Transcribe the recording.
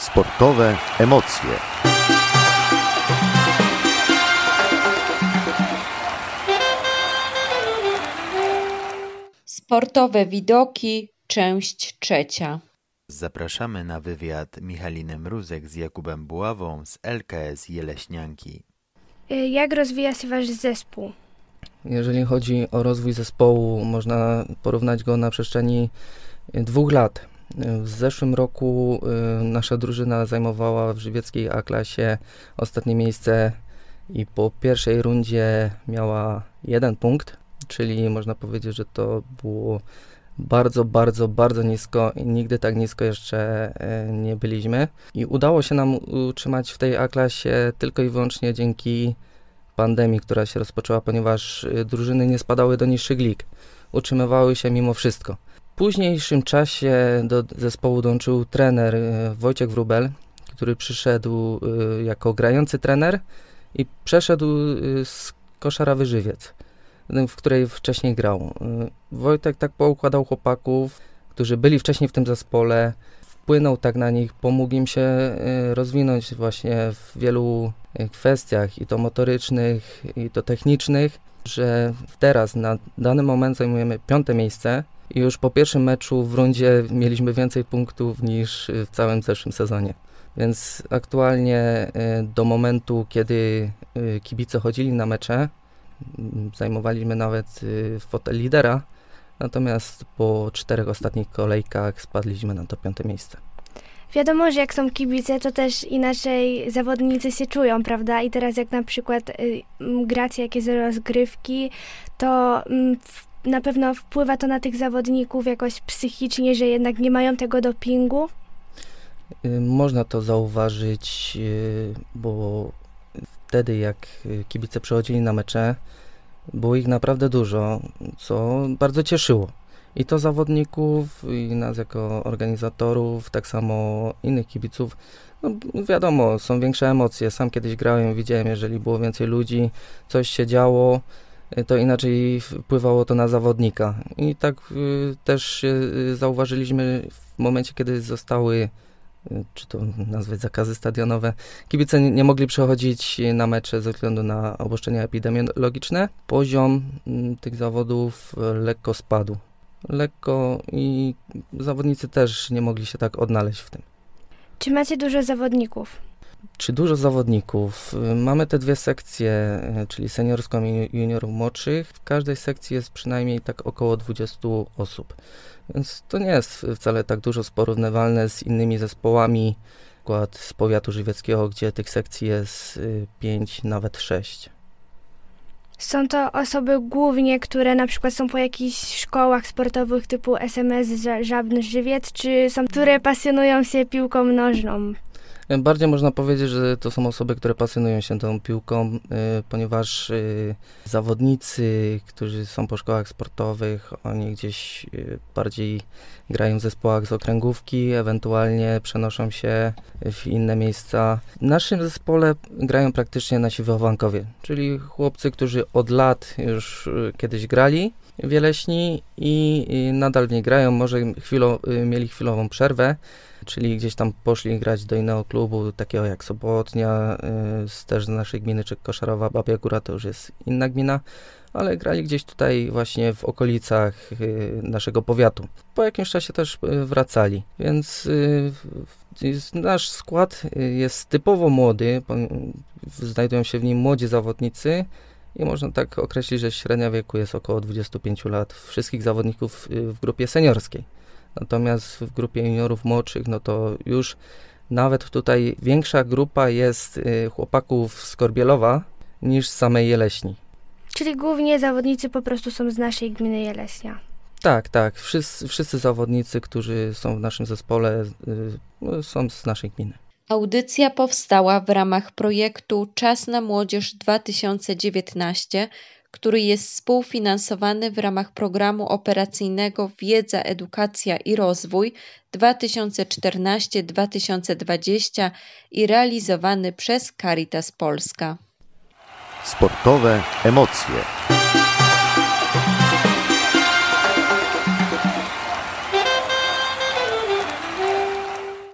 Sportowe emocje. Sportowe widoki, część trzecia. Zapraszamy na wywiad Michalinę Mruzek z Jakubem Buławą z LKS Jeleśnianki. Jak rozwija się wasz zespół? Jeżeli chodzi o rozwój zespołu, można porównać go na przestrzeni dwóch lat. W zeszłym roku y, nasza drużyna zajmowała w żywieckiej A-klasie ostatnie miejsce i po pierwszej rundzie miała jeden punkt, czyli można powiedzieć, że to było bardzo, bardzo, bardzo nisko i nigdy tak nisko jeszcze y, nie byliśmy. I udało się nam utrzymać w tej A-klasie tylko i wyłącznie dzięki pandemii, która się rozpoczęła, ponieważ y, drużyny nie spadały do niższych lig. Utrzymywały się mimo wszystko. Późniejszym czasie do zespołu dołączył trener y, Wojciech Wrubel, który przyszedł y, jako grający trener i przeszedł y, z Koszarawy Żywiec, w której wcześniej grał. Wojtek tak poukładał chłopaków, którzy byli wcześniej w tym zespole, wpłynął tak na nich, pomógł im się rozwinąć właśnie w wielu kwestiach i to motorycznych, i to technicznych, że teraz na dany moment zajmujemy piąte miejsce i już po pierwszym meczu w rundzie mieliśmy więcej punktów niż y, w całym zeszłym sezonie. Więc aktualnie y, do momentu, kiedy y, kibice chodzili na mecze, mm, zajmowaliśmy nawet fotel lidera, natomiast po czterech ostatnich kolejkach spadliśmy na to piąte miejsce. Wiadomo, że jak są kibice, to też inaczej zawodnicy się czują, prawda? I teraz jak na przykład y, gracie jakieś rozgrywki, to mm, w, na pewno wpływa to na tych zawodników jakoś psychicznie, że jednak nie mają tego dopingu. Y, Można to zauważyć, y, bo wtedy jak y, kibice przychodzili na mecze, było ich naprawdę dużo, co bardzo cieszyło. I to zawodników, i nas jako organizatorów, tak samo innych kibiców. No wiadomo, są większe emocje. Sam kiedyś grałem, widziałem, jeżeli było więcej ludzi, coś się działo, to inaczej wpływało to na zawodnika. I tak y, też y, zauważyliśmy w momencie, kiedy zostały y, czy to nazwać zakazy stadionowe. Kibice nie, mogli przechodzić na mecze ze względu na obostrzenia epidemiologiczne. Poziom mm, tych zawodów y, lekko spadł. Lekko i zawodnicy też nie mogli się tak odnaleźć w tym. Czy macie dużo zawodników? Czy dużo zawodników? Y, Mamy te dwie sekcje, y, czyli seniorską i juniorów młodszych. W każdej sekcji jest przynajmniej tak około 20 osób. Więc to nie jest wcale tak dużo porównywalne z innymi zespołami, przykład z powiatu żywieckiego, gdzie tych sekcji jest 5, nawet 6. Są to osoby głównie, które na przykład są po jakichś szkołach sportowych typu SMS Ża- Żabny Żywiec, czy są, które pasjonują się piłką nożną? Bardziej można powiedzieć, że to są osoby, które pasjonują się tą piłką, y, ponieważ y, zawodnicy, którzy są po szkołach sportowych, oni gdzieś y, bardziej grają w zespołach z okręgówki, ewentualnie przenoszą się w inne miejsca. W naszym zespole grają praktycznie nasi wychowankowie, czyli chłopcy, którzy od lat już kiedyś grali w Jeleśni i, nadal w niej grają, może chwilo, y, mieli chwilową przerwę, czyli gdzieś tam poszli grać do innego klubu, takiego jak Sobotnia, y, też z naszej gminy, czy Koszarowa. Babia Góra, to już jest inna gmina, ale grali gdzieś tutaj właśnie w okolicach y, naszego powiatu. Po jakimś czasie też wracali, więc nasz skład jest typowo młody, znajdują się w nim młodzi zawodnicy, i można tak określić, że średnia wieku jest około 25 lat wszystkich zawodników y, w grupie seniorskiej. Natomiast w grupie juniorów młodszych, no to już nawet tutaj większa grupa jest y, chłopaków z Korbielowa niż z samej Jeleśni. Czyli głównie zawodnicy po prostu są z naszej gminy Jeleśnia. Tak, tak. Wszyscy, wszyscy zawodnicy, którzy są w naszym zespole, y, no, są z naszej gminy. Audycja powstała w ramach projektu Czas na Młodzież 2019, który jest współfinansowany w ramach programu operacyjnego Wiedza, Edukacja i Rozwój 2014-2020 i realizowany przez Caritas Polska. Sportowe emocje.